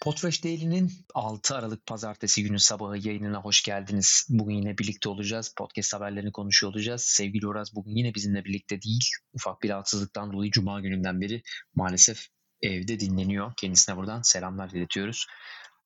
Potfresh Daily'nin 6 Aralık Pazartesi günü sabahı yayınına hoş geldiniz. Bugün yine birlikte olacağız. Podcast haberlerini konuşuyor olacağız. Sevgili Uraz bugün yine bizimle birlikte değil. Ufak bir rahatsızlıktan dolayı Cuma gününden beri maalesef evde dinleniyor. Kendisine buradan selamlar iletiyoruz.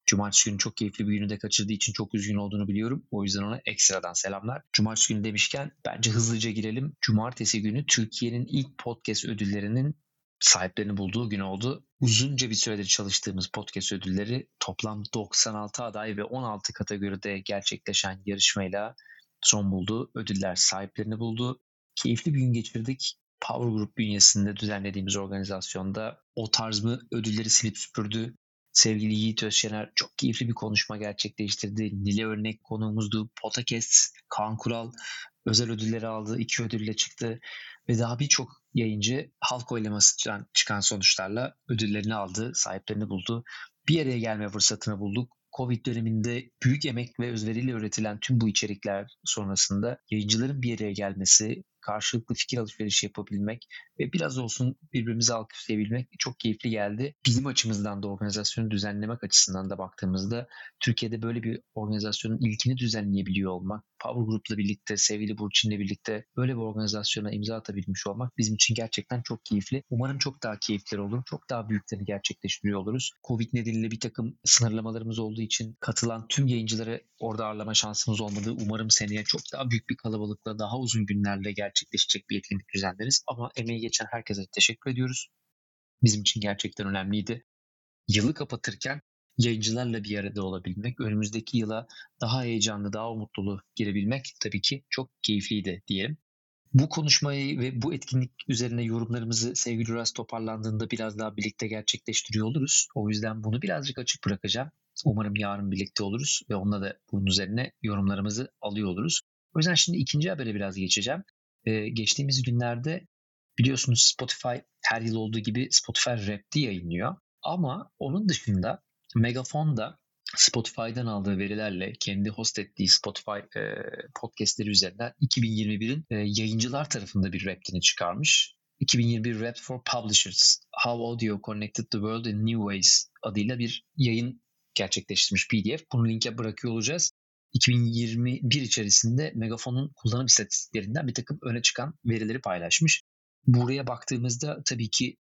Cumartesi günü çok keyifli bir günü de kaçırdığı için çok üzgün olduğunu biliyorum. O yüzden ona ekstradan selamlar. Cumartesi günü demişken bence hızlıca girelim. Cumartesi günü Türkiye'nin ilk podcast ödüllerinin sahiplerini bulduğu gün oldu. Uzunca bir süredir çalıştığımız podcast ödülleri toplam 96 aday ve 16 kategoride gerçekleşen yarışmayla son buldu. Ödüller sahiplerini buldu. Keyifli bir gün geçirdik. Power Group bünyesinde düzenlediğimiz organizasyonda o tarz mı ödülleri silip süpürdü. Sevgili Yiğit Özşener çok keyifli bir konuşma gerçekleştirdi. Nile Örnek konuğumuzdu. Podcast, Kaan Kural özel ödülleri aldı. iki ödülle çıktı. Ve daha birçok yayıncı halk oylamasından çıkan sonuçlarla ödüllerini aldı, sahiplerini buldu. Bir araya gelme fırsatını bulduk. Covid döneminde büyük emek ve özveriyle üretilen tüm bu içerikler sonrasında yayıncıların bir araya gelmesi, karşılıklı fikir alışverişi yapabilmek ve biraz olsun birbirimizi alkışlayabilmek çok keyifli geldi. Bizim açımızdan da organizasyonu düzenlemek açısından da baktığımızda Türkiye'de böyle bir organizasyonun ilkini düzenleyebiliyor olmak, Power Group'la birlikte, sevgili Burçin'le birlikte böyle bir organizasyona imza atabilmiş olmak bizim için gerçekten çok keyifli. Umarım çok daha keyifli olur, çok daha büyüklerini gerçekleştiriyor oluruz. Covid nedeniyle bir takım sınırlamalarımız olduğu için katılan tüm yayıncıları orada ağırlama şansımız olmadı. Umarım seneye çok daha büyük bir kalabalıkla, daha uzun günlerle gerçekleşecek bir etkinlik düzenleriz. Ama emeği geçen herkese teşekkür ediyoruz. Bizim için gerçekten önemliydi. Yılı kapatırken yayıncılarla bir arada olabilmek, önümüzdeki yıla daha heyecanlı, daha umutlulu girebilmek tabii ki çok keyifliydi diyelim. Bu konuşmayı ve bu etkinlik üzerine yorumlarımızı sevgili Uras toparlandığında biraz daha birlikte gerçekleştiriyor oluruz. O yüzden bunu birazcık açık bırakacağım. Umarım yarın birlikte oluruz ve onunla da bunun üzerine yorumlarımızı alıyor oluruz. O yüzden şimdi ikinci habere biraz geçeceğim. Ee, geçtiğimiz günlerde biliyorsunuz Spotify her yıl olduğu gibi Spotify Rap'ti yayınlıyor. Ama onun dışında Megafon da Spotify'dan aldığı verilerle kendi host ettiği Spotify e, podcastleri üzerinden 2021'in e, yayıncılar tarafında bir raptini çıkarmış. 2021 Rap for Publishers How Audio Connected the World in New Ways adıyla bir yayın gerçekleştirmiş PDF. Bunu linke bırakıyor olacağız. 2021 içerisinde Megafon'un kullanım istatistiklerinden bir takım öne çıkan verileri paylaşmış. Buraya baktığımızda tabii ki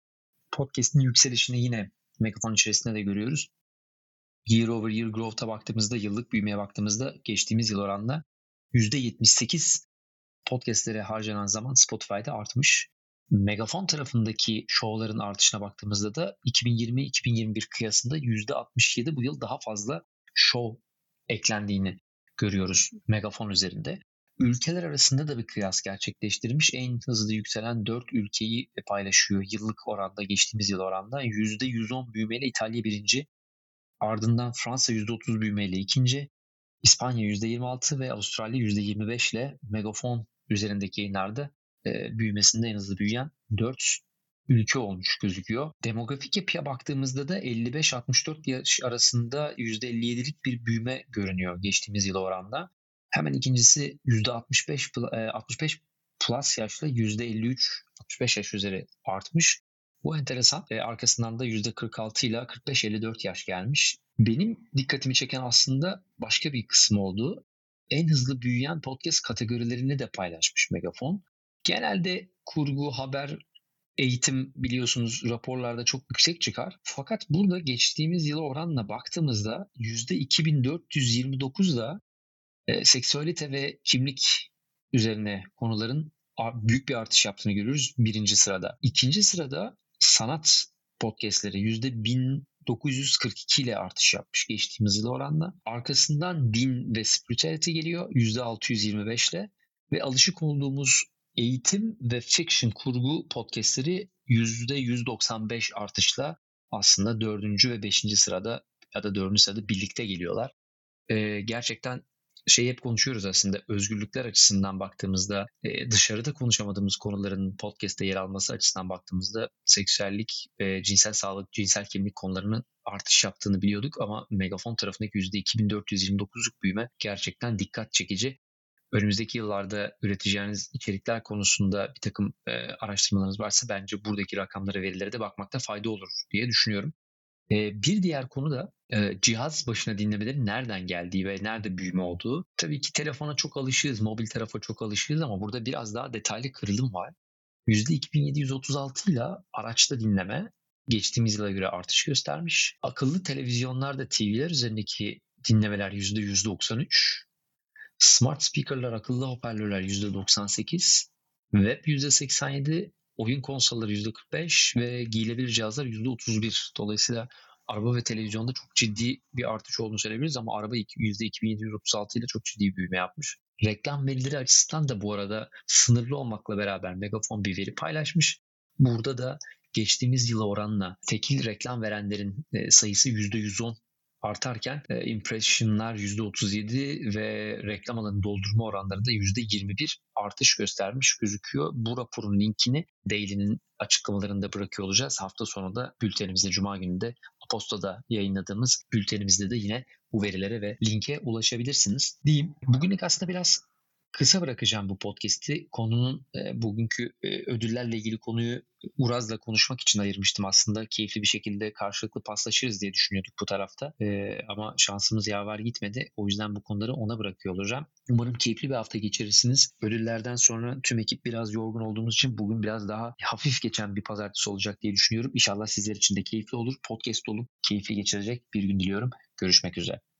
podcast'in yükselişini yine Megafon içerisinde de görüyoruz. Year over year growth'a baktığımızda, yıllık büyümeye baktığımızda geçtiğimiz yıl oranla %78 podcastlere harcanan zaman Spotify'da artmış. Megafon tarafındaki show'ların artışına baktığımızda da 2020-2021 kıyasında %67 bu yıl daha fazla show eklendiğini görüyoruz Megafon üzerinde. Ülkeler arasında da bir kıyas gerçekleştirmiş. En hızlı yükselen 4 ülkeyi paylaşıyor yıllık oranda, geçtiğimiz yıl oranda. %110 büyümeyle İtalya birinci, ardından Fransa %30 büyümeyle ikinci, İspanya %26 ve Avustralya %25 ile Megafon üzerindeki yayınlarda büyümesinde en hızlı büyüyen 4 ülke olmuş gözüküyor. Demografik yapıya baktığımızda da 55-64 yaş arasında %57'lik bir büyüme görünüyor geçtiğimiz yıl oranda. Hemen ikincisi %65 65 plus yaşlı %53 65 yaş üzeri artmış. Bu enteresan. E, arkasından da %46 ile 45-54 yaş gelmiş. Benim dikkatimi çeken aslında başka bir kısım oldu. En hızlı büyüyen podcast kategorilerini de paylaşmış Megafon. Genelde kurgu, haber, eğitim biliyorsunuz raporlarda çok yüksek çıkar. Fakat burada geçtiğimiz yıla oranla baktığımızda %2429 da e, seksüalite ve kimlik üzerine konuların büyük bir artış yaptığını görüyoruz birinci sırada. İkinci sırada sanat podcastleri %1942 ile artış yapmış geçtiğimiz yıl oranla. Arkasından din ve spirituality geliyor %625 ile ve alışık olduğumuz eğitim ve fiction kurgu podcastleri %195 artışla aslında dördüncü ve beşinci sırada ya da dördüncü sırada birlikte geliyorlar. Ee, gerçekten şey hep konuşuyoruz aslında özgürlükler açısından baktığımızda e, dışarıda konuşamadığımız konuların podcast'te yer alması açısından baktığımızda seksüellik ve cinsel sağlık, cinsel kimlik konularının artış yaptığını biliyorduk ama Megafon tarafındaki %2429'luk büyüme gerçekten dikkat çekici. Önümüzdeki yıllarda üreteceğiniz içerikler konusunda bir takım e, araştırmalarınız varsa bence buradaki rakamlara, verilere de bakmakta fayda olur diye düşünüyorum. E, bir diğer konu da e, cihaz başına dinlemelerin nereden geldiği ve nerede büyüme olduğu. Tabii ki telefona çok alışığız, mobil tarafa çok alışığız ama burada biraz daha detaylı kırılım var. %2736 ile araçta dinleme geçtiğimiz yıla göre artış göstermiş. Akıllı televizyonlarda TV'ler üzerindeki dinlemeler %193. Smart speakerlar, akıllı hoparlörler %98. Web %87. Oyun konsolları %45 ve giyilebilir cihazlar %31. Dolayısıyla araba ve televizyonda çok ciddi bir artış olduğunu söyleyebiliriz ama araba %2736 ile çok ciddi bir büyüme yapmış. Reklam verileri açısından da bu arada sınırlı olmakla beraber Megafon bir veri paylaşmış. Burada da geçtiğimiz yıla oranla tekil reklam verenlerin e, sayısı %110 artarken e, impressionlar %37 ve reklam alanı doldurma oranları da %21 artış göstermiş gözüküyor. Bu raporun linkini Daily'nin açıklamalarında bırakıyor olacağız. Hafta sonu da bültenimizde Cuma günü de Aposta'da yayınladığımız bültenimizde de yine bu verilere ve linke ulaşabilirsiniz. Diyeyim. Bugünlük aslında biraz kısa bırakacağım bu podcast'i. Konunun e, bugünkü e, ödüllerle ilgili konuyu Uraz'la konuşmak için ayırmıştım aslında. Keyifli bir şekilde karşılıklı paslaşırız diye düşünüyorduk bu tarafta. E, ama şansımız yaver gitmedi. O yüzden bu konuları ona bırakıyor olacağım. Umarım keyifli bir hafta geçirirsiniz. Ödüllerden sonra tüm ekip biraz yorgun olduğumuz için bugün biraz daha hafif geçen bir pazartesi olacak diye düşünüyorum. İnşallah sizler için de keyifli olur. Podcast olup keyifli geçirecek bir gün diliyorum. Görüşmek üzere.